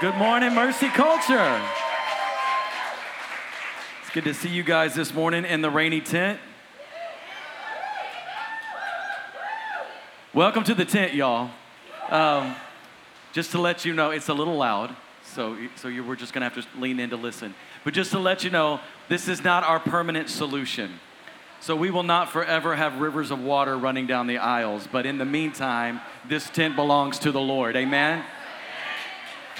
Good morning, Mercy Culture. It's good to see you guys this morning in the rainy tent. Welcome to the tent, y'all. Um, just to let you know, it's a little loud, so, so you, we're just gonna have to lean in to listen. But just to let you know, this is not our permanent solution. So we will not forever have rivers of water running down the aisles, but in the meantime, this tent belongs to the Lord. Amen.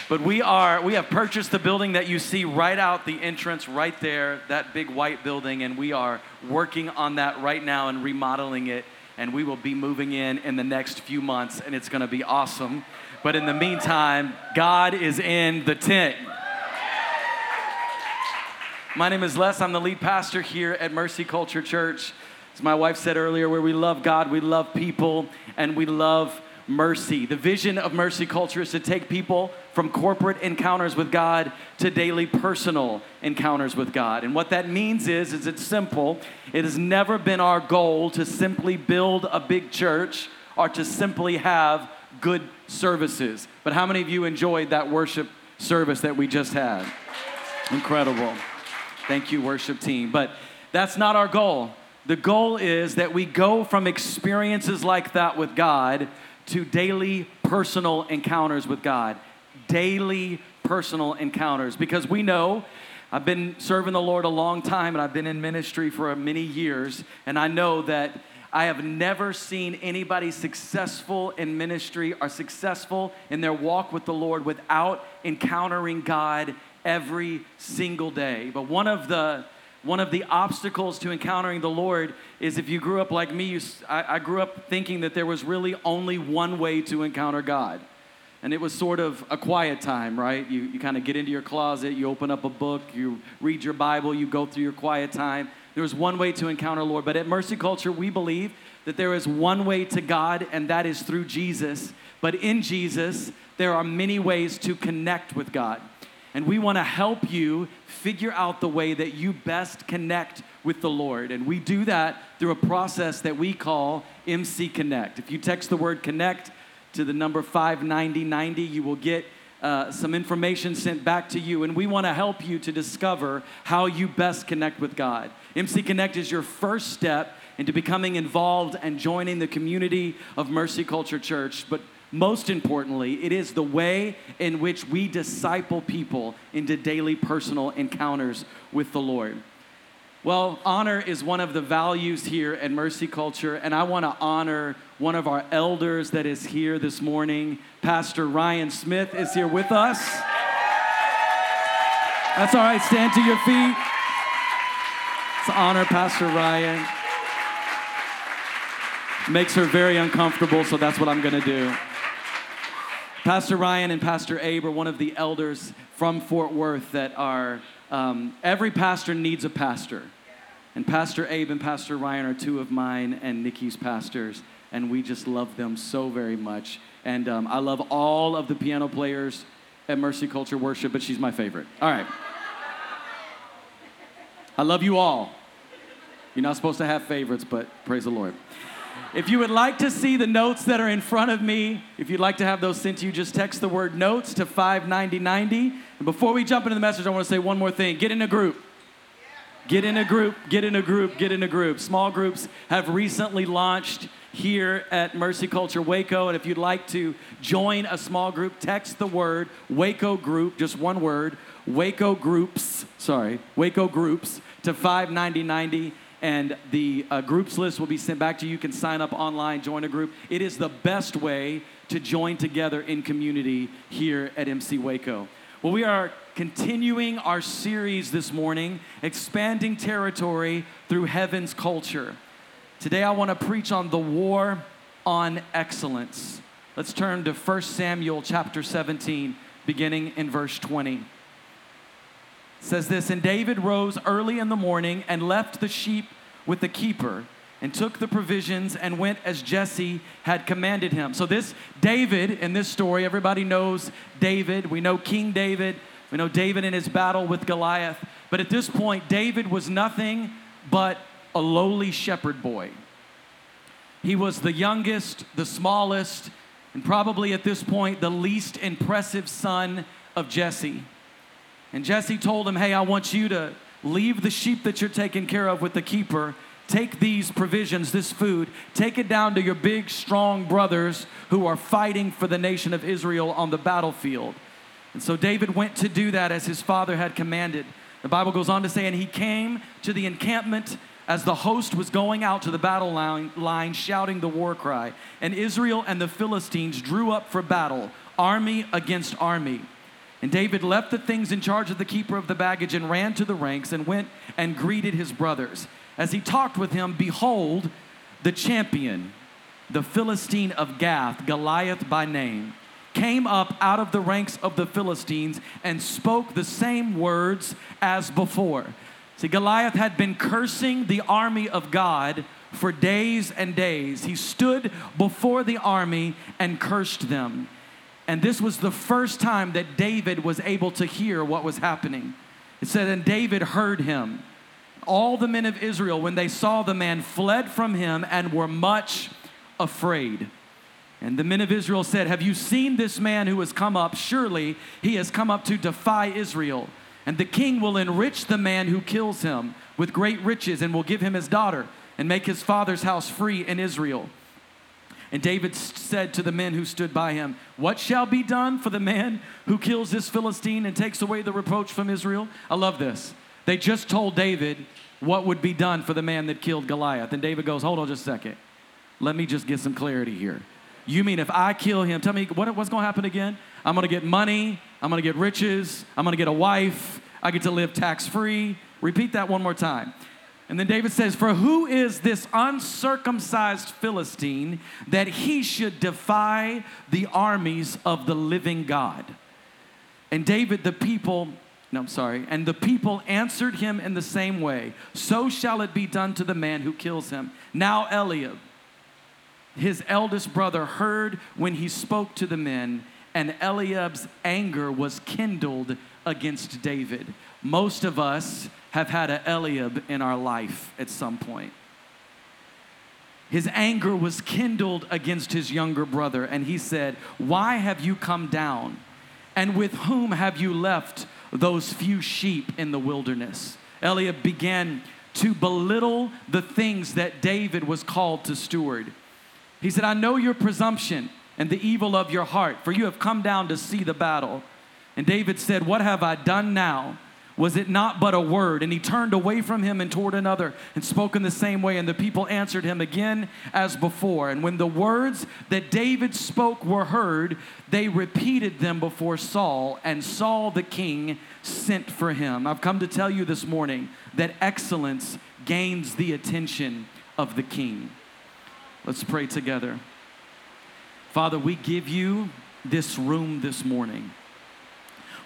But we are, we have purchased the building that you see right out the entrance, right there, that big white building, and we are working on that right now and remodeling it. And we will be moving in in the next few months, and it's gonna be awesome. But in the meantime, God is in the tent. My name is Les. I'm the lead pastor here at Mercy Culture Church. As my wife said earlier, where we love God, we love people, and we love mercy. The vision of Mercy Culture is to take people from corporate encounters with God to daily personal encounters with God. And what that means is, is it's simple. It has never been our goal to simply build a big church or to simply have good services. But how many of you enjoyed that worship service that we just had? Incredible. Thank you, worship team. But that's not our goal. The goal is that we go from experiences like that with God to daily personal encounters with God. Daily personal encounters. Because we know I've been serving the Lord a long time and I've been in ministry for many years, and I know that I have never seen anybody successful in ministry or successful in their walk with the Lord without encountering God every single day. But one of the one of the obstacles to encountering the Lord is if you grew up like me, you, I, I grew up thinking that there was really only one way to encounter God. And it was sort of a quiet time, right? You, you kind of get into your closet, you open up a book, you read your Bible, you go through your quiet time. There was one way to encounter Lord. But at Mercy Culture, we believe that there is one way to God, and that is through Jesus. But in Jesus, there are many ways to connect with God. And we want to help you figure out the way that you best connect with the Lord. And we do that through a process that we call MC Connect. If you text the word connect to the number 59090, you will get uh, some information sent back to you. And we want to help you to discover how you best connect with God. MC Connect is your first step into becoming involved and joining the community of Mercy Culture Church. But most importantly, it is the way in which we disciple people into daily personal encounters with the Lord. Well, honor is one of the values here at Mercy Culture, and I want to honor one of our elders that is here this morning. Pastor Ryan Smith is here with us. That's all right, stand to your feet. Let's honor Pastor Ryan. Makes her very uncomfortable, so that's what I'm going to do. Pastor Ryan and Pastor Abe are one of the elders from Fort Worth that are, um, every pastor needs a pastor. And Pastor Abe and Pastor Ryan are two of mine and Nikki's pastors, and we just love them so very much. And um, I love all of the piano players at Mercy Culture Worship, but she's my favorite. All right. I love you all. You're not supposed to have favorites, but praise the Lord. If you would like to see the notes that are in front of me, if you'd like to have those sent to you, just text the word notes to 59090. And before we jump into the message, I want to say one more thing get in a group. Get in a group, get in a group, get in a group. Small groups have recently launched here at Mercy Culture Waco. And if you'd like to join a small group, text the word Waco Group, just one word, Waco Groups, sorry, Waco Groups to 59090 and the uh, groups list will be sent back to you. You can sign up online, join a group. It is the best way to join together in community here at MC Waco. Well, we are continuing our series this morning, expanding territory through heaven's culture. Today, I want to preach on the war on excellence. Let's turn to 1 Samuel chapter 17, beginning in verse 20 says this And David rose early in the morning and left the sheep with the keeper and took the provisions and went as Jesse had commanded him. So, this David in this story, everybody knows David. We know King David. We know David in his battle with Goliath. But at this point, David was nothing but a lowly shepherd boy. He was the youngest, the smallest, and probably at this point, the least impressive son of Jesse. And Jesse told him, Hey, I want you to leave the sheep that you're taking care of with the keeper. Take these provisions, this food, take it down to your big, strong brothers who are fighting for the nation of Israel on the battlefield. And so David went to do that as his father had commanded. The Bible goes on to say, and he came to the encampment as the host was going out to the battle line, line, shouting the war cry. And Israel and the Philistines drew up for battle, army against army. And David left the things in charge of the keeper of the baggage and ran to the ranks and went and greeted his brothers. As he talked with him, behold, the champion, the Philistine of Gath, Goliath by name, came up out of the ranks of the Philistines and spoke the same words as before. See, Goliath had been cursing the army of God for days and days. He stood before the army and cursed them. And this was the first time that David was able to hear what was happening. It said, And David heard him. All the men of Israel, when they saw the man, fled from him and were much afraid. And the men of Israel said, Have you seen this man who has come up? Surely he has come up to defy Israel. And the king will enrich the man who kills him with great riches and will give him his daughter and make his father's house free in Israel. And David said to the men who stood by him, What shall be done for the man who kills this Philistine and takes away the reproach from Israel? I love this. They just told David what would be done for the man that killed Goliath. And David goes, Hold on just a second. Let me just get some clarity here. You mean if I kill him, tell me what, what's going to happen again? I'm going to get money, I'm going to get riches, I'm going to get a wife, I get to live tax free. Repeat that one more time. And then David says, For who is this uncircumcised Philistine that he should defy the armies of the living God? And David, the people, no, I'm sorry, and the people answered him in the same way So shall it be done to the man who kills him. Now Eliab, his eldest brother, heard when he spoke to the men, and Eliab's anger was kindled against David. Most of us have had an Eliab in our life at some point. His anger was kindled against his younger brother, and he said, Why have you come down? And with whom have you left those few sheep in the wilderness? Eliab began to belittle the things that David was called to steward. He said, I know your presumption and the evil of your heart, for you have come down to see the battle. And David said, What have I done now? Was it not but a word? And he turned away from him and toward another and spoke in the same way. And the people answered him again as before. And when the words that David spoke were heard, they repeated them before Saul. And Saul the king sent for him. I've come to tell you this morning that excellence gains the attention of the king. Let's pray together. Father, we give you this room this morning.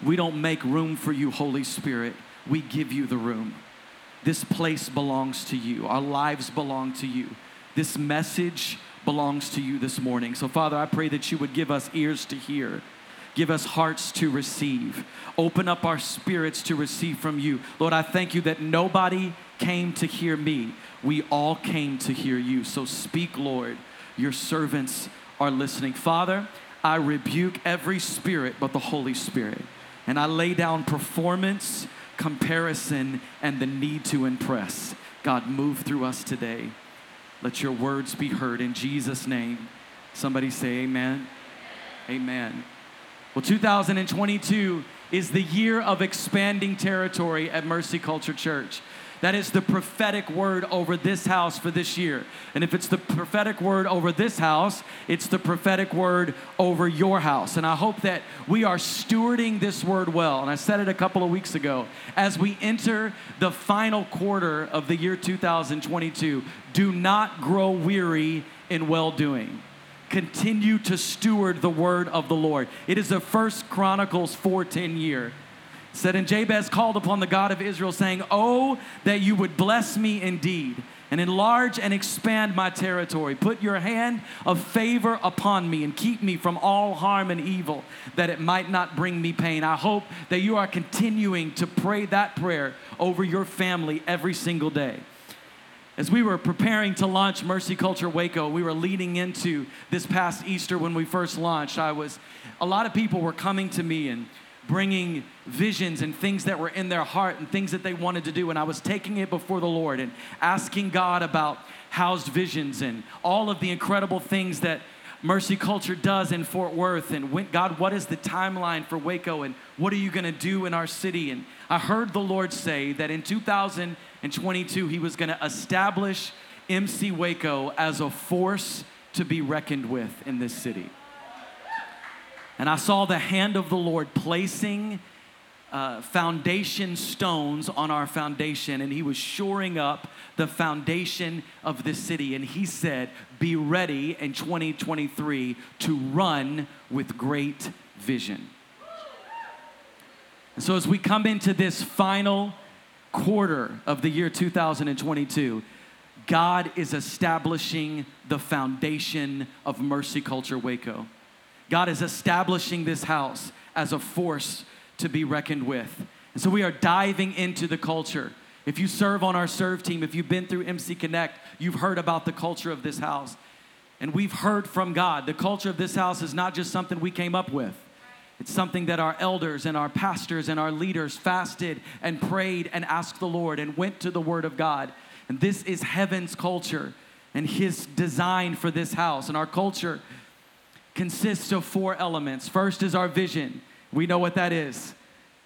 We don't make room for you, Holy Spirit. We give you the room. This place belongs to you. Our lives belong to you. This message belongs to you this morning. So, Father, I pray that you would give us ears to hear, give us hearts to receive, open up our spirits to receive from you. Lord, I thank you that nobody came to hear me, we all came to hear you. So, speak, Lord. Your servants are listening. Father, I rebuke every spirit but the Holy Spirit. And I lay down performance, comparison, and the need to impress. God, move through us today. Let your words be heard in Jesus' name. Somebody say, Amen. Amen. Well, 2022 is the year of expanding territory at Mercy Culture Church. That is the prophetic word over this house for this year. And if it's the prophetic word over this house, it's the prophetic word over your house. And I hope that we are stewarding this word well. And I said it a couple of weeks ago. As we enter the final quarter of the year 2022, do not grow weary in well doing continue to steward the word of the Lord. It is a First Chronicles 4:10 year said, And Jabez called upon the God of Israel, saying, Oh, that you would bless me indeed, and enlarge and expand my territory. Put your hand of favor upon me, and keep me from all harm and evil, that it might not bring me pain. I hope that you are continuing to pray that prayer over your family every single day. As we were preparing to launch Mercy Culture Waco, we were leading into this past Easter when we first launched. I was, a lot of people were coming to me and bringing visions and things that were in their heart and things that they wanted to do. And I was taking it before the Lord and asking God about housed visions and all of the incredible things that Mercy Culture does in Fort Worth. And God, what is the timeline for Waco and what are you going to do in our city? And I heard the Lord say that in 2022, He was going to establish MC Waco as a force to be reckoned with in this city. And I saw the hand of the Lord placing uh, foundation stones on our foundation, and he was shoring up the foundation of this city. And he said, Be ready in 2023 to run with great vision. And so, as we come into this final quarter of the year 2022, God is establishing the foundation of Mercy Culture Waco. God is establishing this house as a force to be reckoned with. And so we are diving into the culture. If you serve on our serve team, if you've been through MC Connect, you've heard about the culture of this house. And we've heard from God. The culture of this house is not just something we came up with. It's something that our elders and our pastors and our leaders fasted and prayed and asked the Lord and went to the Word of God. And this is heaven's culture and His design for this house. And our culture consists of four elements. First is our vision. We know what that is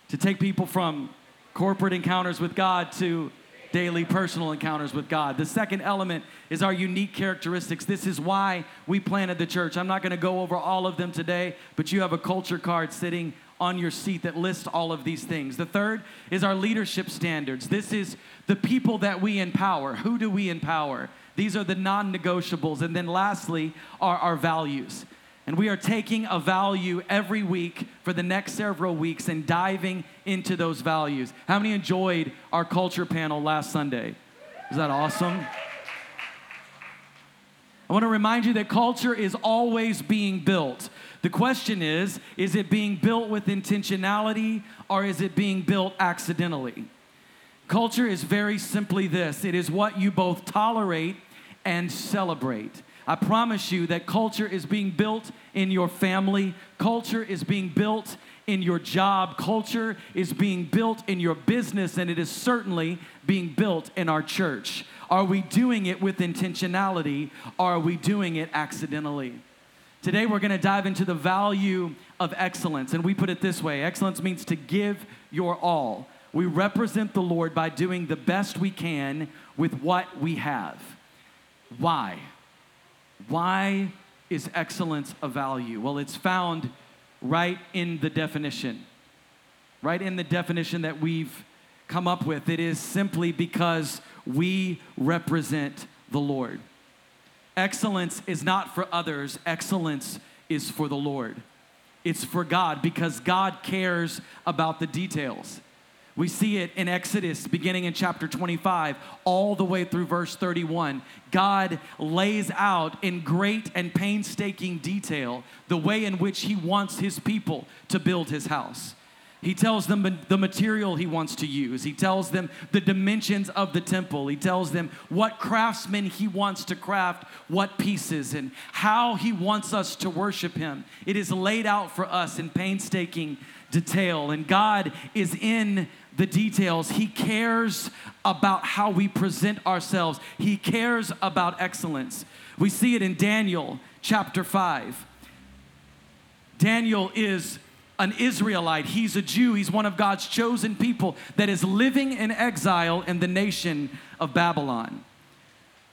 to take people from corporate encounters with God to daily personal encounters with God. The second element is our unique characteristics. This is why we planted the church. I'm not going to go over all of them today, but you have a culture card sitting on your seat that lists all of these things. The third is our leadership standards. This is the people that we empower. Who do we empower? These are the non negotiables. And then lastly, are our values. And we are taking a value every week for the next several weeks and diving into those values. How many enjoyed our culture panel last Sunday? Is that awesome? I want to remind you that culture is always being built. The question is is it being built with intentionality or is it being built accidentally? Culture is very simply this it is what you both tolerate and celebrate. I promise you that culture is being built in your family, culture is being built in your job, culture is being built in your business, and it is certainly being built in our church. Are we doing it with intentionality? Are we doing it accidentally? Today, we're going to dive into the value of excellence. And we put it this way excellence means to give your all. We represent the Lord by doing the best we can with what we have. Why? Why is excellence a value? Well, it's found right in the definition, right in the definition that we've come up with. It is simply because we represent the Lord. Excellence is not for others, excellence is for the Lord. It's for God because God cares about the details. We see it in Exodus beginning in chapter 25 all the way through verse 31. God lays out in great and painstaking detail the way in which He wants His people to build His house. He tells them the material he wants to use. He tells them the dimensions of the temple. He tells them what craftsmen he wants to craft, what pieces, and how he wants us to worship him. It is laid out for us in painstaking detail. And God is in the details. He cares about how we present ourselves, He cares about excellence. We see it in Daniel chapter 5. Daniel is an Israelite. He's a Jew. He's one of God's chosen people that is living in exile in the nation of Babylon.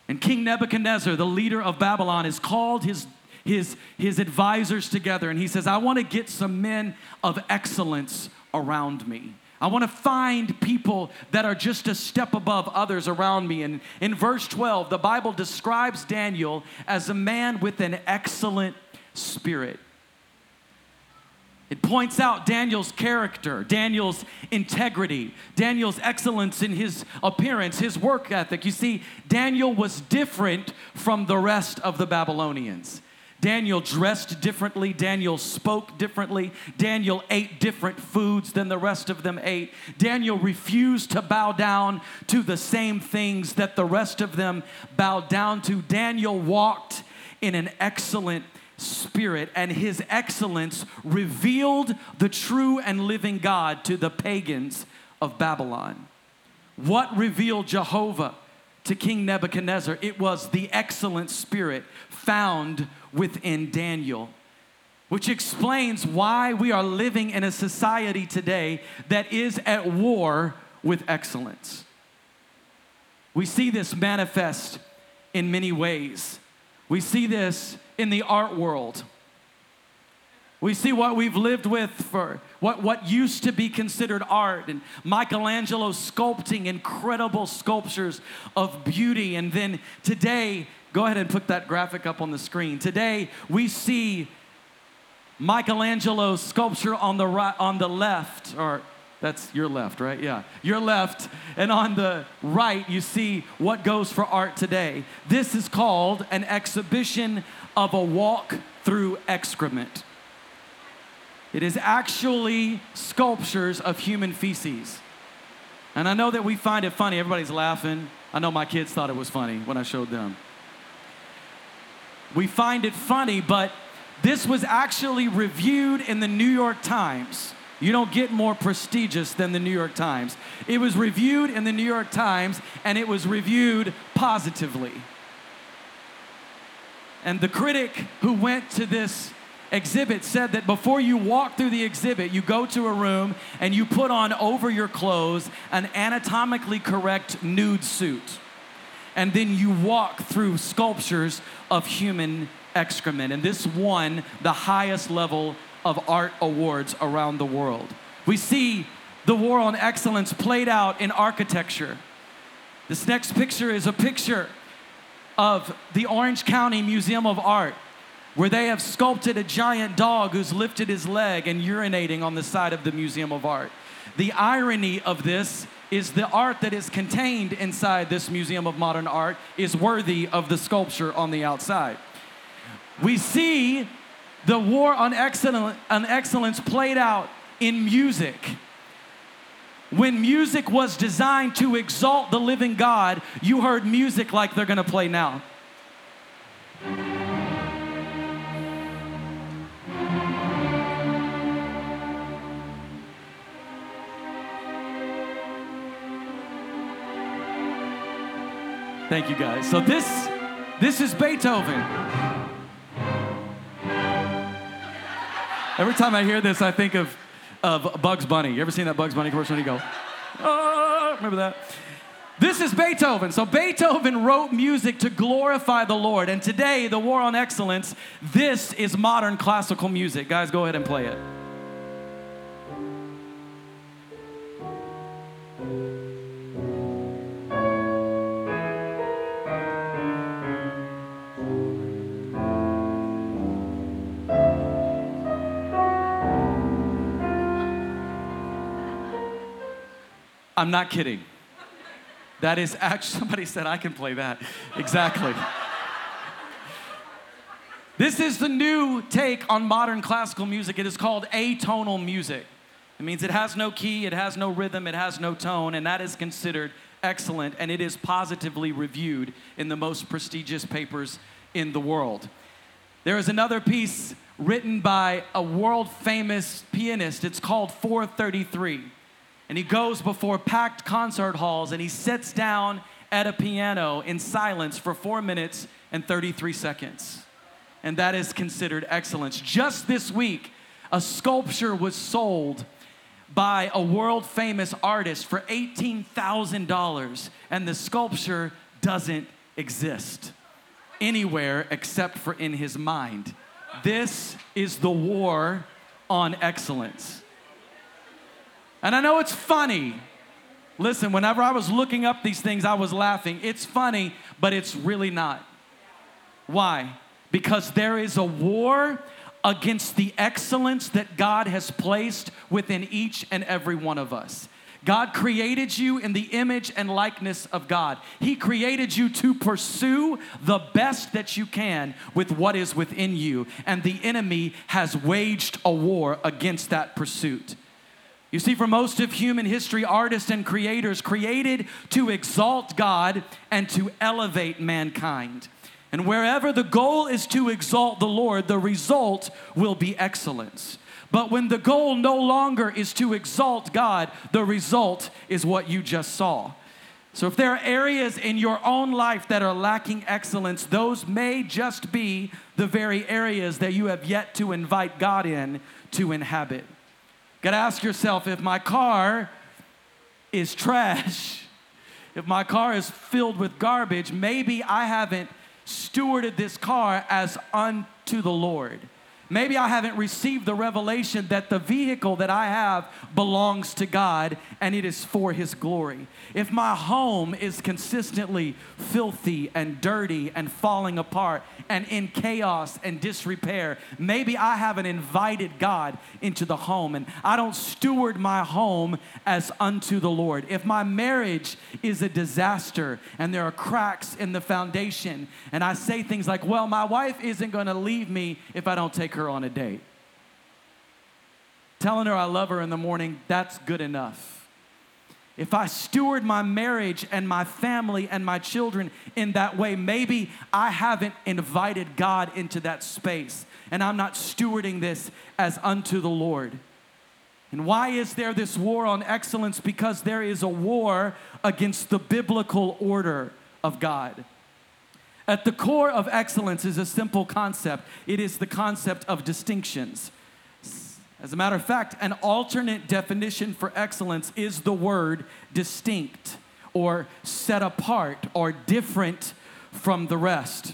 And King Nebuchadnezzar, the leader of Babylon, has called his, his, his advisors together and he says, I want to get some men of excellence around me. I want to find people that are just a step above others around me. And in verse 12, the Bible describes Daniel as a man with an excellent spirit. It points out Daniel's character, Daniel's integrity, Daniel's excellence in his appearance, his work ethic. You see, Daniel was different from the rest of the Babylonians. Daniel dressed differently. Daniel spoke differently. Daniel ate different foods than the rest of them ate. Daniel refused to bow down to the same things that the rest of them bowed down to. Daniel walked in an excellent spirit and his excellence revealed the true and living God to the pagans of Babylon. What revealed Jehovah to King Nebuchadnezzar? It was the excellent spirit found within Daniel which explains why we are living in a society today that is at war with excellence. We see this manifest in many ways. We see this in the art world. We see what we've lived with for what, what used to be considered art, and Michelangelo sculpting incredible sculptures of beauty. And then today, go ahead and put that graphic up on the screen. Today, we see Michelangelo's sculpture on the right, on the left, or that's your left, right? Yeah, your left. And on the right, you see what goes for art today. This is called an exhibition of a walk through excrement. It is actually sculptures of human feces. And I know that we find it funny. Everybody's laughing. I know my kids thought it was funny when I showed them. We find it funny, but this was actually reviewed in the New York Times. You don't get more prestigious than the New York Times. It was reviewed in the New York Times and it was reviewed positively. And the critic who went to this exhibit said that before you walk through the exhibit, you go to a room and you put on over your clothes an anatomically correct nude suit. And then you walk through sculptures of human excrement. And this won the highest level of art awards around the world. We see the war on excellence played out in architecture. This next picture is a picture of the Orange County Museum of Art, where they have sculpted a giant dog who's lifted his leg and urinating on the side of the Museum of Art. The irony of this is the art that is contained inside this Museum of Modern Art is worthy of the sculpture on the outside. We see the war on excellence, on excellence played out in music. When music was designed to exalt the living God, you heard music like they're gonna play now. Thank you guys. So this this is Beethoven. Every time I hear this, I think of, of Bugs Bunny. You ever seen that Bugs Bunny commercial? You go, oh, remember that? This is Beethoven. So Beethoven wrote music to glorify the Lord. And today, the war on excellence, this is modern classical music. Guys, go ahead and play it. I'm not kidding. That is actually, somebody said I can play that. Exactly. this is the new take on modern classical music. It is called atonal music. It means it has no key, it has no rhythm, it has no tone, and that is considered excellent, and it is positively reviewed in the most prestigious papers in the world. There is another piece written by a world famous pianist. It's called 433 and he goes before packed concert halls and he sits down at a piano in silence for four minutes and 33 seconds. And that is considered excellence. Just this week, a sculpture was sold by a world famous artist for $18,000, and the sculpture doesn't exist anywhere except for in his mind. This is the war on excellence. And I know it's funny. Listen, whenever I was looking up these things, I was laughing. It's funny, but it's really not. Why? Because there is a war against the excellence that God has placed within each and every one of us. God created you in the image and likeness of God. He created you to pursue the best that you can with what is within you. And the enemy has waged a war against that pursuit. You see, for most of human history, artists and creators created to exalt God and to elevate mankind. And wherever the goal is to exalt the Lord, the result will be excellence. But when the goal no longer is to exalt God, the result is what you just saw. So if there are areas in your own life that are lacking excellence, those may just be the very areas that you have yet to invite God in to inhabit. Got to ask yourself if my car is trash, if my car is filled with garbage, maybe I haven't stewarded this car as unto the Lord. Maybe I haven't received the revelation that the vehicle that I have belongs to God and it is for His glory. If my home is consistently filthy and dirty and falling apart and in chaos and disrepair, maybe I haven't invited God into the home and I don't steward my home as unto the Lord. If my marriage is a disaster and there are cracks in the foundation and I say things like, well, my wife isn't going to leave me if I don't take her her on a date. Telling her I love her in the morning, that's good enough. If I steward my marriage and my family and my children in that way, maybe I haven't invited God into that space and I'm not stewarding this as unto the Lord. And why is there this war on excellence? Because there is a war against the biblical order of God. At the core of excellence is a simple concept it is the concept of distinctions. As a matter of fact, an alternate definition for excellence is the word distinct or set apart or different from the rest.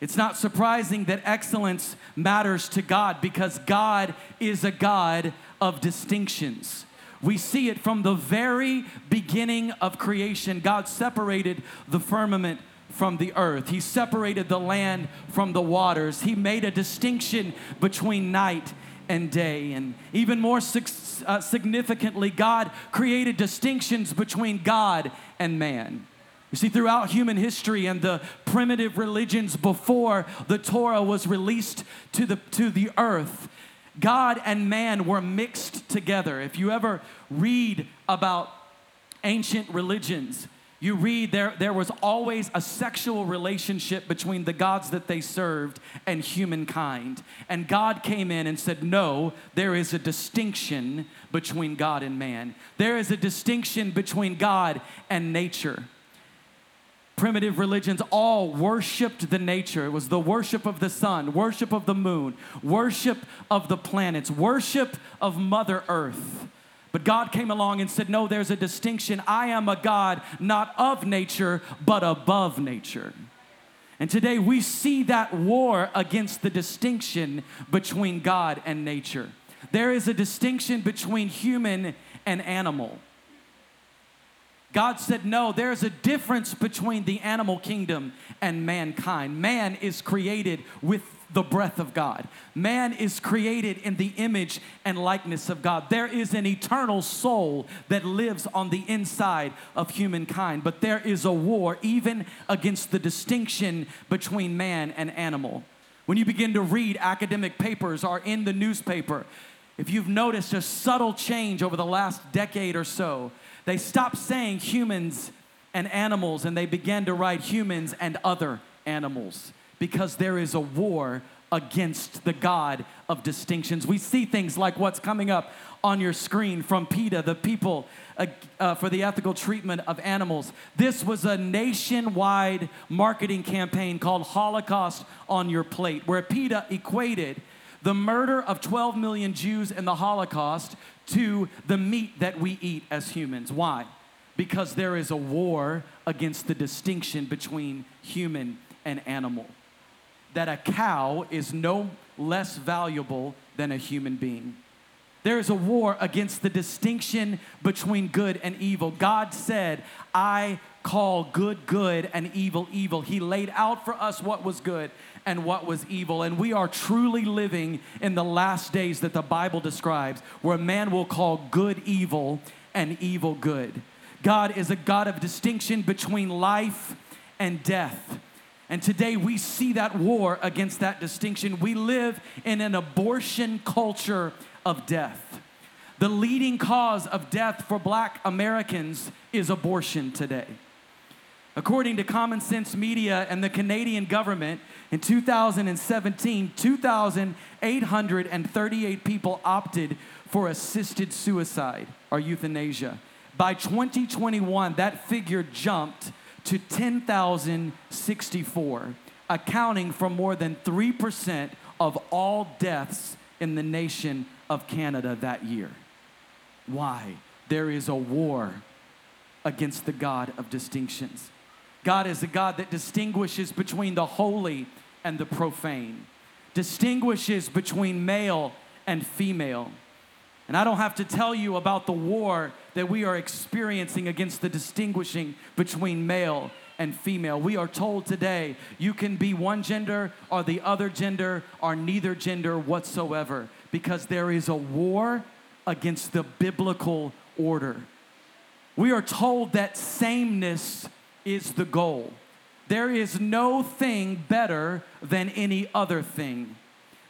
It's not surprising that excellence matters to God because God is a God of distinctions. We see it from the very beginning of creation. God separated the firmament from the earth. He separated the land from the waters. He made a distinction between night and day. And even more uh, significantly, God created distinctions between God and man. You see, throughout human history and the primitive religions before the Torah was released to the, to the earth, God and man were mixed together. If you ever read about ancient religions, you read there, there was always a sexual relationship between the gods that they served and humankind. And God came in and said, No, there is a distinction between God and man. There is a distinction between God and nature. Primitive religions all worshiped the nature. It was the worship of the sun, worship of the moon, worship of the planets, worship of Mother Earth. But God came along and said, No, there's a distinction. I am a God not of nature, but above nature. And today we see that war against the distinction between God and nature. There is a distinction between human and animal. God said, No, there's a difference between the animal kingdom and mankind. Man is created with the breath of God. Man is created in the image and likeness of God. There is an eternal soul that lives on the inside of humankind, but there is a war even against the distinction between man and animal. When you begin to read academic papers or in the newspaper, if you've noticed a subtle change over the last decade or so, they stopped saying humans and animals and they began to write humans and other animals because there is a war against the God of distinctions. We see things like what's coming up on your screen from PETA, the people uh, uh, for the ethical treatment of animals. This was a nationwide marketing campaign called Holocaust on Your Plate, where PETA equated the murder of 12 million Jews in the Holocaust to the meat that we eat as humans. Why? Because there is a war against the distinction between human and animal that a cow is no less valuable than a human being. There is a war against the distinction between good and evil. God said, I call good good and evil evil. He laid out for us what was good and what was evil. And we are truly living in the last days that the Bible describes, where man will call good evil and evil good. God is a God of distinction between life and death. And today we see that war against that distinction. We live in an abortion culture of death. The leading cause of death for black Americans is abortion today. According to Common Sense Media and the Canadian government, in 2017, 2,838 people opted for assisted suicide or euthanasia. By 2021, that figure jumped to 10,064, accounting for more than 3% of all deaths in the nation of Canada that year. Why? There is a war against the God of distinctions. God is a God that distinguishes between the holy and the profane, distinguishes between male and female. And I don't have to tell you about the war that we are experiencing against the distinguishing between male and female. We are told today you can be one gender or the other gender or neither gender whatsoever because there is a war against the biblical order. We are told that sameness is the goal. There is no thing better than any other thing.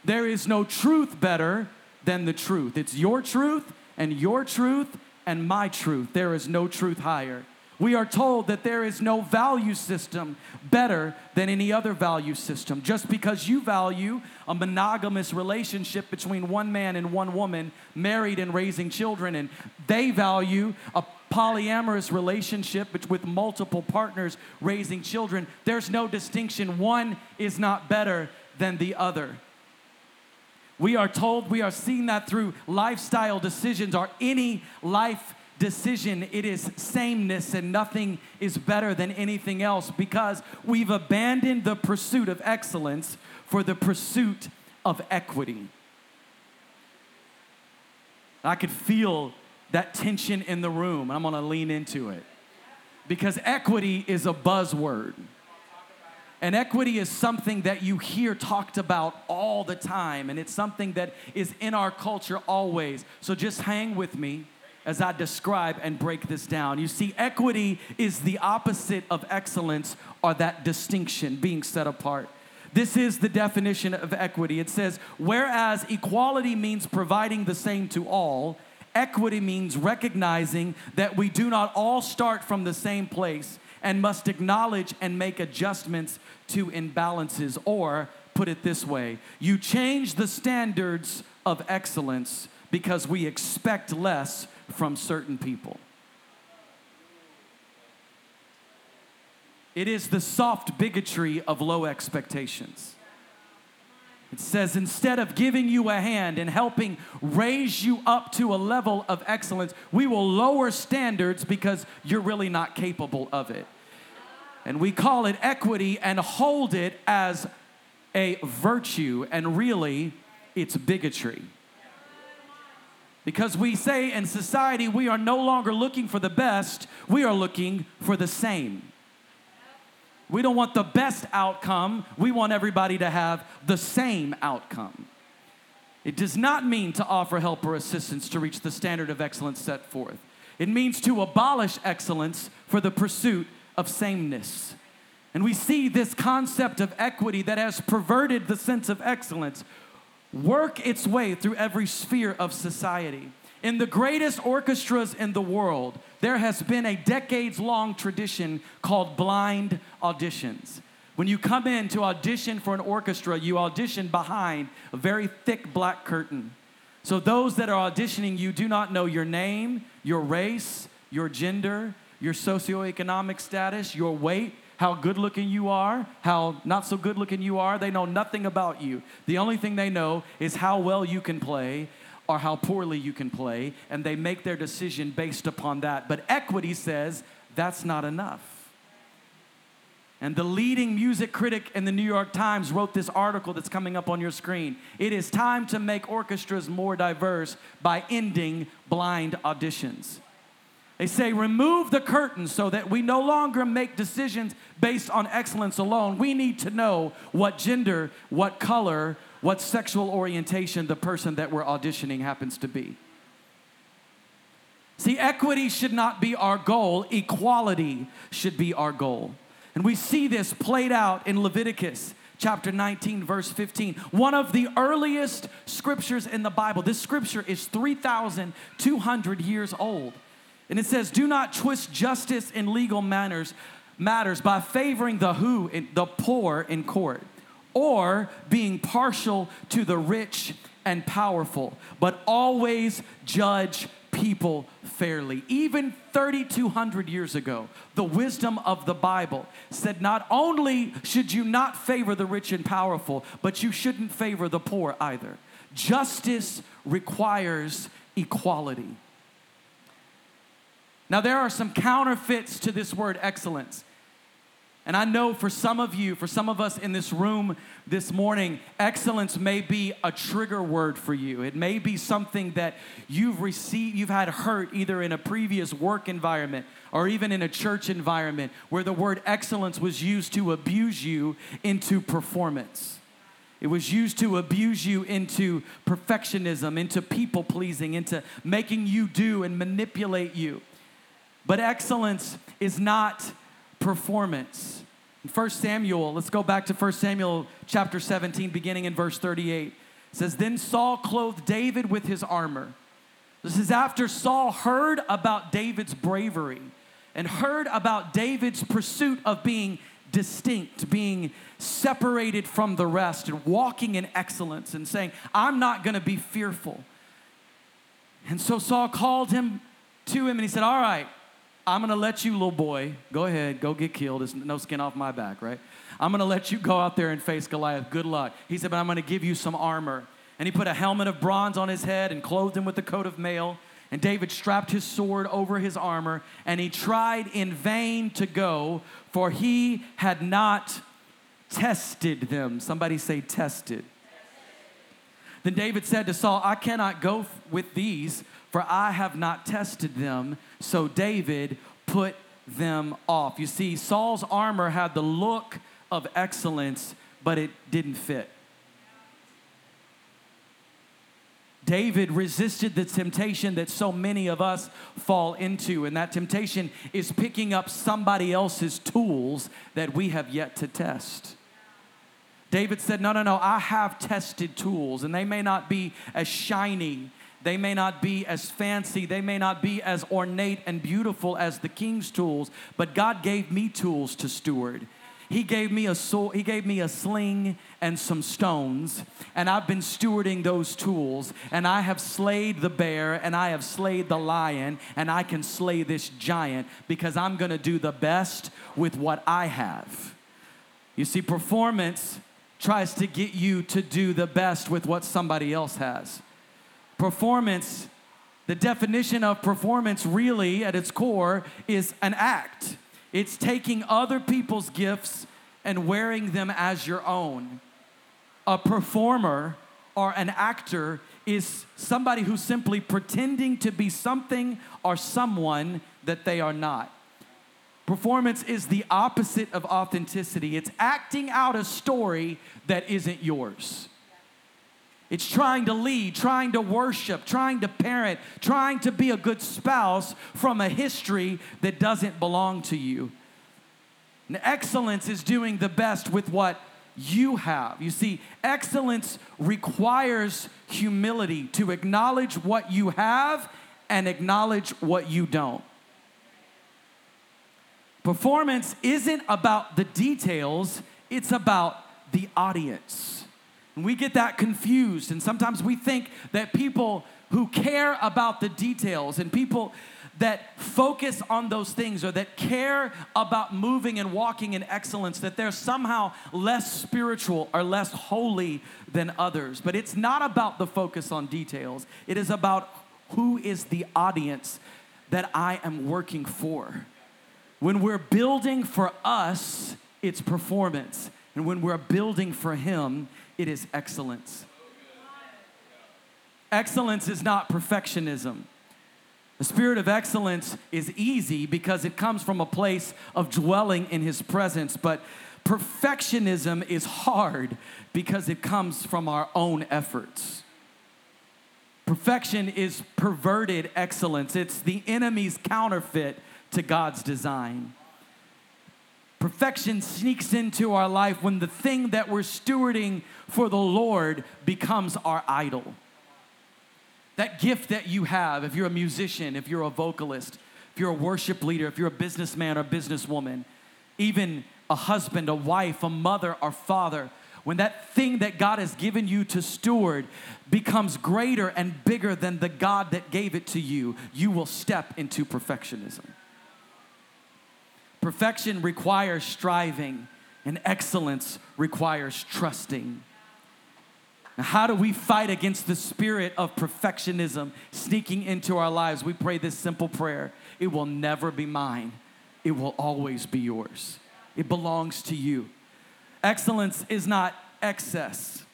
There is no truth better than the truth. It's your truth and your truth and my truth. There is no truth higher. We are told that there is no value system better than any other value system. Just because you value a monogamous relationship between one man and one woman, married and raising children, and they value a polyamorous relationship with multiple partners raising children, there's no distinction. One is not better than the other. We are told we are seeing that through lifestyle decisions or any life decision, it is sameness and nothing is better than anything else because we've abandoned the pursuit of excellence for the pursuit of equity. I could feel that tension in the room. I'm gonna lean into it because equity is a buzzword. And equity is something that you hear talked about all the time, and it's something that is in our culture always. So just hang with me as I describe and break this down. You see, equity is the opposite of excellence or that distinction being set apart. This is the definition of equity. It says, whereas equality means providing the same to all, equity means recognizing that we do not all start from the same place and must acknowledge and make adjustments to imbalances. Or, put it this way, you change the standards of excellence because we expect less from certain people. It is the soft bigotry of low expectations. It says, instead of giving you a hand and helping raise you up to a level of excellence, we will lower standards because you're really not capable of it. And we call it equity and hold it as a virtue, and really, it's bigotry. Because we say in society we are no longer looking for the best, we are looking for the same. We don't want the best outcome, we want everybody to have the same outcome. It does not mean to offer help or assistance to reach the standard of excellence set forth. It means to abolish excellence for the pursuit of sameness. And we see this concept of equity that has perverted the sense of excellence work its way through every sphere of society. In the greatest orchestras in the world, there has been a decades long tradition called blind auditions. When you come in to audition for an orchestra, you audition behind a very thick black curtain. So those that are auditioning you do not know your name, your race, your gender, your socioeconomic status, your weight, how good looking you are, how not so good looking you are. They know nothing about you. The only thing they know is how well you can play or how poorly you can play, and they make their decision based upon that. But equity says that's not enough. And the leading music critic in the New York Times wrote this article that's coming up on your screen. It is time to make orchestras more diverse by ending blind auditions. They say, remove the curtain so that we no longer make decisions based on excellence alone. We need to know what gender, what color, what sexual orientation the person that we're auditioning happens to be. See, equity should not be our goal, equality should be our goal. And we see this played out in Leviticus chapter 19, verse 15. One of the earliest scriptures in the Bible. This scripture is 3,200 years old. And it says, Do not twist justice in legal manners, matters by favoring the who, the poor in court, or being partial to the rich and powerful, but always judge people fairly. Even 3,200 years ago, the wisdom of the Bible said not only should you not favor the rich and powerful, but you shouldn't favor the poor either. Justice requires equality. Now, there are some counterfeits to this word excellence. And I know for some of you, for some of us in this room this morning, excellence may be a trigger word for you. It may be something that you've received, you've had hurt either in a previous work environment or even in a church environment where the word excellence was used to abuse you into performance. It was used to abuse you into perfectionism, into people pleasing, into making you do and manipulate you. But excellence is not performance. In 1 Samuel, let's go back to 1 Samuel chapter 17, beginning in verse 38. It says, Then Saul clothed David with his armor. This is after Saul heard about David's bravery and heard about David's pursuit of being distinct, being separated from the rest, and walking in excellence, and saying, I'm not gonna be fearful. And so Saul called him to him and he said, All right, I'm gonna let you, little boy, go ahead, go get killed. There's no skin off my back, right? I'm gonna let you go out there and face Goliath. Good luck. He said, but I'm gonna give you some armor. And he put a helmet of bronze on his head and clothed him with a coat of mail. And David strapped his sword over his armor, and he tried in vain to go, for he had not tested them. Somebody say, tested. Then David said to Saul, I cannot go with these, for I have not tested them. So David put them off. You see, Saul's armor had the look of excellence, but it didn't fit. David resisted the temptation that so many of us fall into, and that temptation is picking up somebody else's tools that we have yet to test. David said, No, no, no, I have tested tools, and they may not be as shiny they may not be as fancy, they may not be as ornate and beautiful as the king's tools, but God gave me tools to steward. He gave me a sword, he gave me a sling and some stones, and I've been stewarding those tools, and I have slayed the bear and I have slayed the lion, and I can slay this giant because I'm going to do the best with what I have. You see performance tries to get you to do the best with what somebody else has. Performance, the definition of performance really at its core is an act. It's taking other people's gifts and wearing them as your own. A performer or an actor is somebody who's simply pretending to be something or someone that they are not. Performance is the opposite of authenticity. It's acting out a story that isn't yours. It's trying to lead, trying to worship, trying to parent, trying to be a good spouse from a history that doesn't belong to you. And excellence is doing the best with what you have. You see, excellence requires humility to acknowledge what you have and acknowledge what you don't. Performance isn't about the details, it's about the audience. And we get that confused. And sometimes we think that people who care about the details and people that focus on those things or that care about moving and walking in excellence, that they're somehow less spiritual or less holy than others. But it's not about the focus on details, it is about who is the audience that I am working for. When we're building for us, it's performance. And when we're building for Him, it is excellence. Excellence is not perfectionism. The spirit of excellence is easy because it comes from a place of dwelling in His presence, but perfectionism is hard because it comes from our own efforts. Perfection is perverted excellence, it's the enemy's counterfeit to God's design. Perfection sneaks into our life when the thing that we're stewarding for the Lord becomes our idol. That gift that you have, if you're a musician, if you're a vocalist, if you're a worship leader, if you're a businessman or businesswoman, even a husband, a wife, a mother, or father, when that thing that God has given you to steward becomes greater and bigger than the God that gave it to you, you will step into perfectionism. Perfection requires striving, and excellence requires trusting. Now, how do we fight against the spirit of perfectionism sneaking into our lives? We pray this simple prayer It will never be mine, it will always be yours. It belongs to you. Excellence is not excess.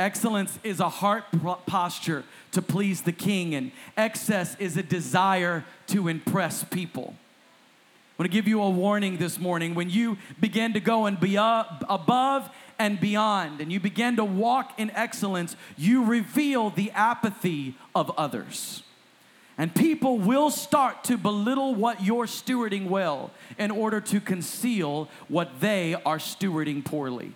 Excellence is a heart posture to please the king, and excess is a desire to impress people. I want to give you a warning this morning. When you begin to go and be above and beyond, and you begin to walk in excellence, you reveal the apathy of others. And people will start to belittle what you're stewarding well in order to conceal what they are stewarding poorly.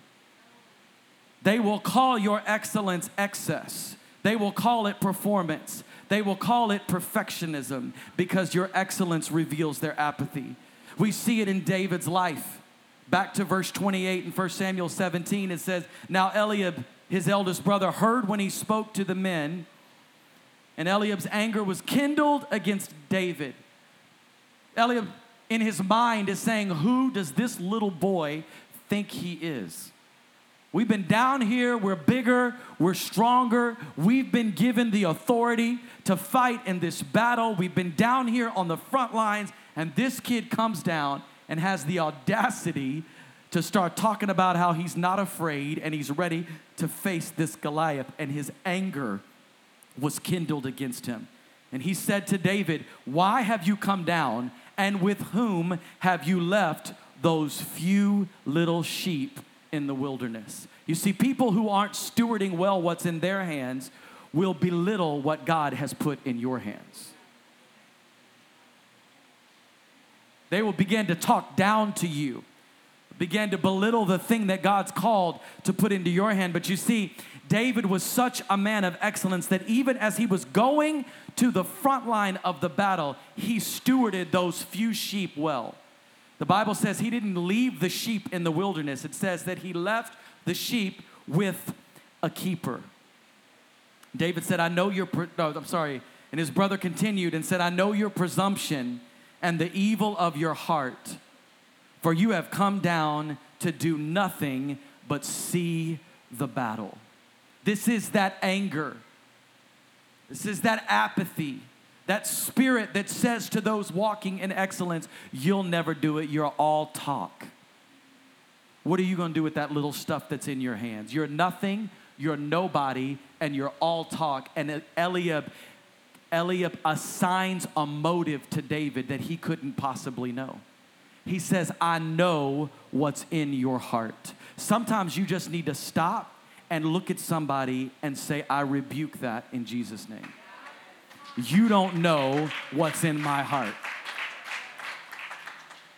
They will call your excellence excess. They will call it performance. They will call it perfectionism because your excellence reveals their apathy. We see it in David's life. Back to verse 28 in 1 Samuel 17, it says, Now Eliab, his eldest brother, heard when he spoke to the men, and Eliab's anger was kindled against David. Eliab, in his mind, is saying, Who does this little boy think he is? We've been down here, we're bigger, we're stronger, we've been given the authority to fight in this battle. We've been down here on the front lines, and this kid comes down and has the audacity to start talking about how he's not afraid and he's ready to face this Goliath, and his anger was kindled against him. And he said to David, Why have you come down, and with whom have you left those few little sheep in the wilderness? You see, people who aren't stewarding well what's in their hands will belittle what God has put in your hands. They will begin to talk down to you, begin to belittle the thing that God's called to put into your hand. But you see, David was such a man of excellence that even as he was going to the front line of the battle, he stewarded those few sheep well. The Bible says he didn't leave the sheep in the wilderness, it says that he left the sheep with a keeper. David said, I know your, no, I'm sorry. And his brother continued and said, I know your presumption and the evil of your heart. For you have come down to do nothing but see the battle. This is that anger. This is that apathy, that spirit that says to those walking in excellence, You'll never do it, you're all talk. What are you to do with that little stuff that's in your hands? You're nothing, you're nobody, and you're all talk. And Eliab Eliab assigns a motive to David that he couldn't possibly know. He says, I know what's in your heart. Sometimes you just need to stop and look at somebody and say, I rebuke that in Jesus' name. You don't know what's in my heart.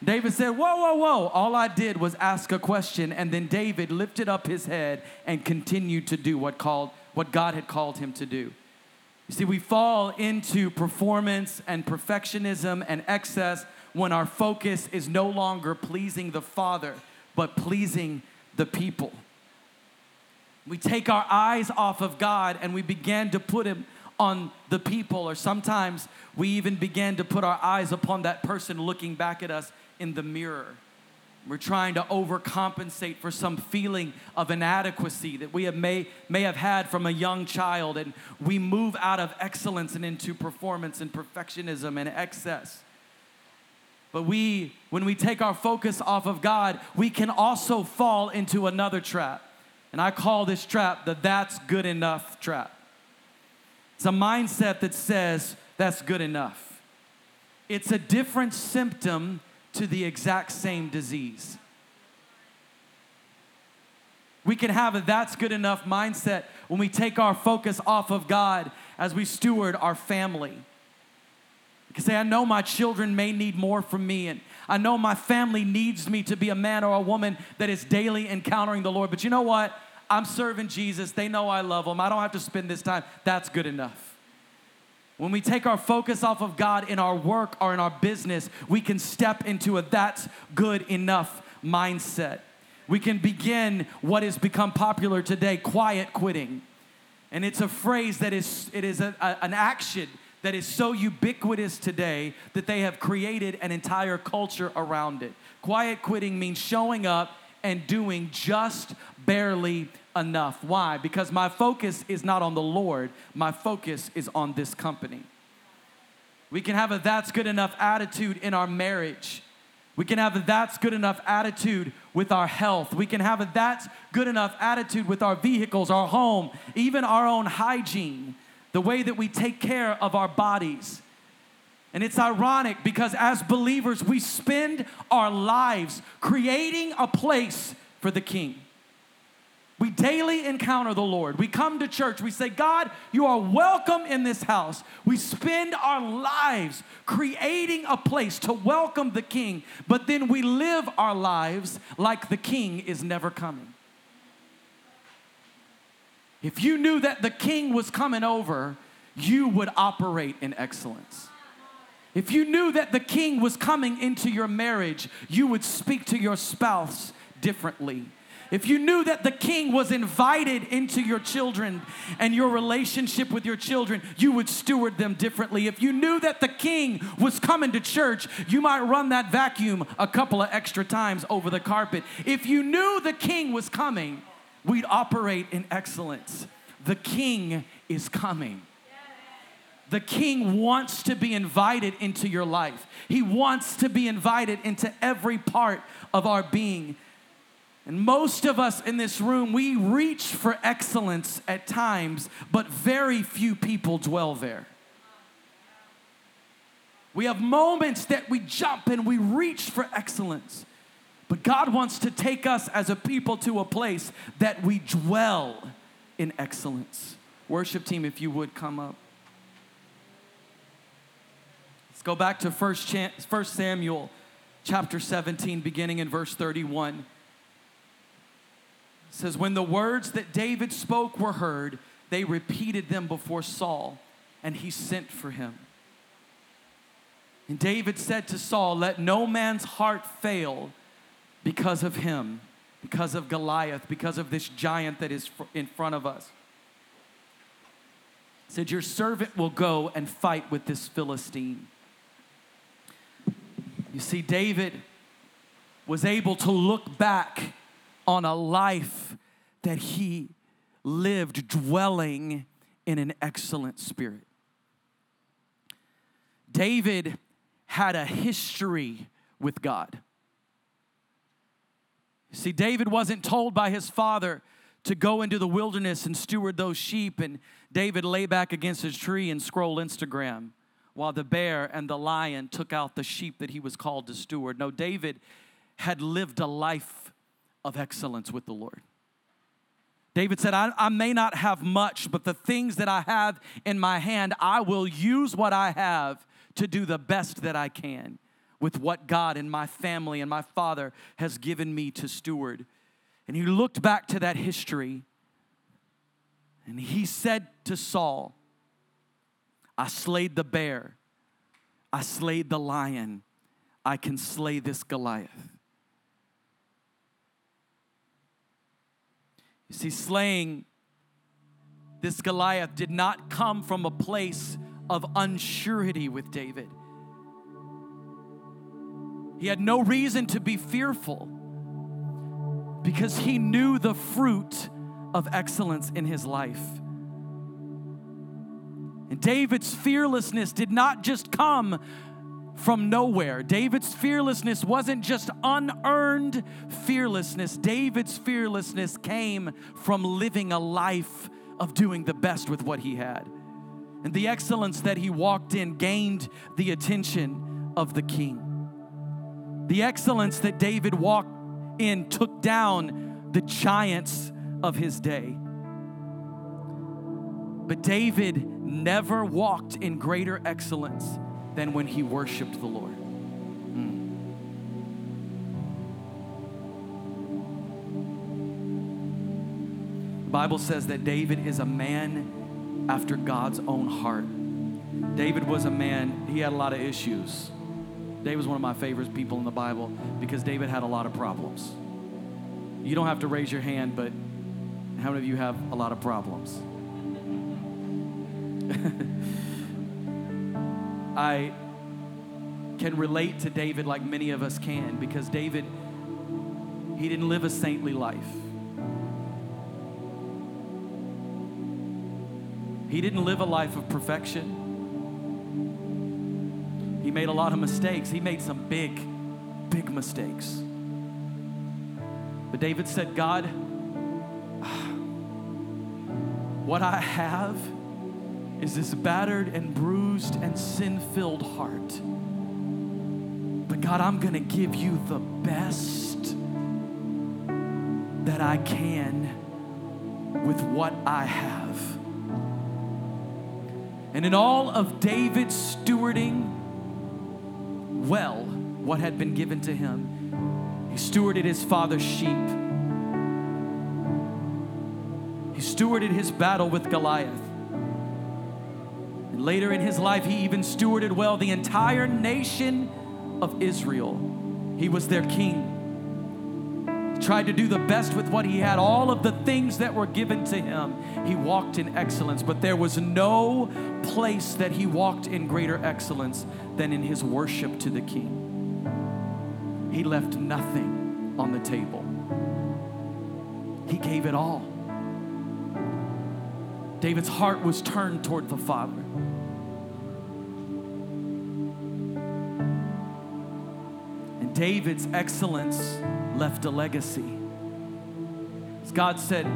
David said, Whoa, whoa, whoa. All I did was ask a question. And then David lifted up his head and continued to do what, called, what God had called him to do. You see, we fall into performance and perfectionism and excess when our focus is no longer pleasing the Father, but pleasing the people. We take our eyes off of God and we begin to put Him on the people, or sometimes we even begin to put our eyes upon that person looking back at us in the mirror. We're trying to overcompensate for some feeling of inadequacy that we have may, may have had from a young child, and we move out of excellence and into performance and perfectionism and excess. But we, when we take our focus off of God, we can also fall into another trap. And I call this trap the that's good enough trap. It's a mindset that says that's good enough. It's a different symptom to the exact same disease. We can have a that's good enough mindset when we take our focus off of God as we steward our family. You can say, I know my children may need more from me, and I know my family needs me to be a man or a woman that is daily encountering the Lord. But you know what? I'm serving Jesus. They know I love them. I don't have to spend this time. That's good enough. When we take our focus off of God in our work or in our business, we can step into a that's good enough mindset. We can begin what has become popular today quiet quitting. And it's a phrase that is, it is a, a, an action that is so ubiquitous today that they have created an entire culture around it. Quiet quitting means showing up and doing just barely enough. Why? Because my focus is not on the Lord, my focus is on this company. We can have a that's good enough attitude in our marriage. We can have a that's good enough attitude with our health. We can have a that's good enough attitude with our vehicles, our home, even our own hygiene, the way that we take care of our bodies. And it's ironic because as believers, we spend our lives creating a place for the King. We daily encounter the Lord. We come to church. We say, God, you are welcome in this house. We spend our lives creating a place to welcome the King, but then we live our lives like the King is never coming. If you knew that the King was coming over, you would operate in excellence. If you knew that the King was coming into your marriage, you would speak to your spouse differently if you knew that the king was invited into your children and your relationship with your children, you would steward them differently. If you knew that the king was coming to church, you might run that vacuum a couple of extra times over the carpet. If you knew the king was coming, we'd operate in excellence. The king is coming. The king wants to be invited into your life. He wants to be invited into every part of our being. And most of us in this room, we reach for excellence at times, but very few people dwell there. We have moments that we jump and we reach for excellence. But God wants to take us as a people to a place that we dwell in excellence. Worship team, if you would come up. Let's go back to 1 Samuel chapter 17, beginning in verse 31 says, When the words that David spoke were heard, they repeated them before Saul, and he sent for him. And David said to Saul, Let no man's heart fail because of him, because of Goliath, because of this giant that is in front of us. He said, Your servant will go and fight with this Philistine. You see, David was able to look back on a life that he lived dwelling in an excellent spirit. David had a history with God. See, David wasn't told by his father to go into the wilderness and steward those sheep, and David lay back against his tree and scroll Instagram while the bear and the lion took out the sheep that he was called to steward. No, David had lived a life of excellence with the Lord. David said, I, I, may not have much, but the things that I have in my hand, I will use what I have to do the best that I can with what God and my family and my father has given me to steward. And he looked back to that history and he said to Saul, I slayed the bear, I slayed the lion, I can slay this Goliath. You see, slaying this Goliath did not come from a place of unsurety with David. He had no reason to be fearful because he knew the fruit of excellence in his life. And David's fearlessness did not just come from nowhere. David's fearlessness wasn't just unearned fearlessness, David's fearlessness came from living a life of doing the best with what he had. And the excellence that he walked in gained the attention of the king. The excellence that David walked in took down the giants of his day. But David never walked in greater excellence than when he worshiped the Lord. Mm. The Bible says that David is a man after God's own heart. David was a man, he had a lot of issues. David was one of my favorite people in the Bible because David had a lot of problems. You don't have to raise your hand, but how many of you have a lot of problems? I can relate to David like many of us can because David, he didn't live a saintly life. He didn't live a life of perfection. He made a lot of mistakes. He made some big, big mistakes. But David said, God, what I have is this battered and bruised and sin filled heart. But God, I'm going to give you the best that I can with what I have. And in all of David's stewarding well what had been given to him, he stewarded his father's sheep. He stewarded his battle with Goliath. Later in his life, he even stewarded well the entire nation of Israel. He was their king. He tried to do the best with what he had, all of the things that were given to him. He walked in excellence, but there was no place that he walked in greater excellence than in his worship to the king. He left nothing on the table, he gave it all. David's heart was turned toward the Father. David's excellence left a legacy. As God said,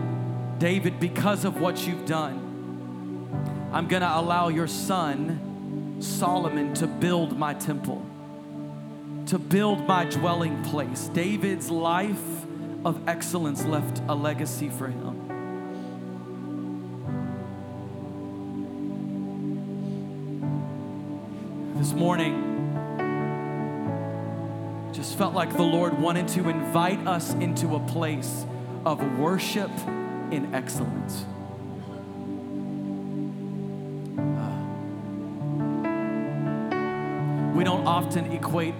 David, because of what you've done, I'm going to allow your son, Solomon, to build my temple, to build my dwelling place. David's life of excellence left a legacy for him. This morning, felt like the Lord wanted to invite us into a place of worship in excellence. Ah. we don't often equate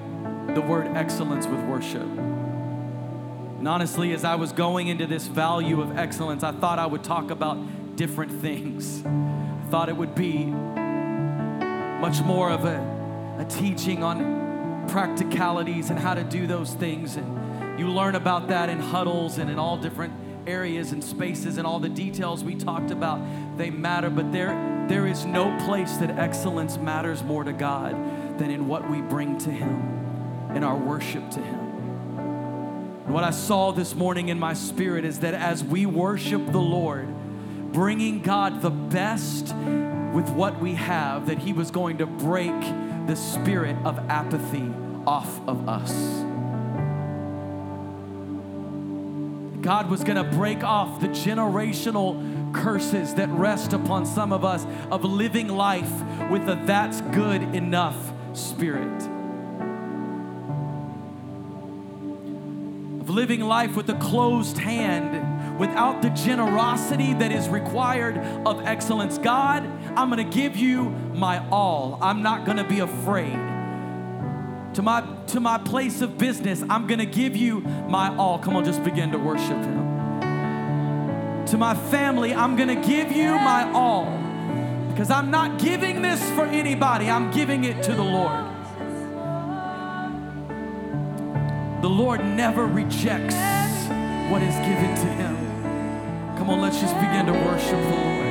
the word excellence with worship. And honestly, as I was going into this value of excellence, I thought I would talk about different things. I thought it would be much more of a, a teaching on practicalities and how to do those things. And you learn about that in huddles and in all different areas and spaces and all the details we talked about. They matter, but there, there is no place that excellence matters more to God than in what we bring to Him, in our worship to Him. What I saw this morning in my spirit is that as we worship the Lord, bringing God the best with what we have, that He was going to break the spirit of apathy off of us. God was going to break off the generational curses that rest upon some of us of living life with a that's good enough spirit. Of living life with a closed hand, without the generosity that is required of excellence. God, I'm gonna give you my all. I'm not gonna be afraid. To my, to my place of business, I'm gonna give you my all. Come on, just begin to worship Him. To my family, I'm gonna give you my all because I'm not giving this for anybody, I'm giving it to the Lord. The Lord never rejects what is given to him. Come on, let's just begin to worship the Lord.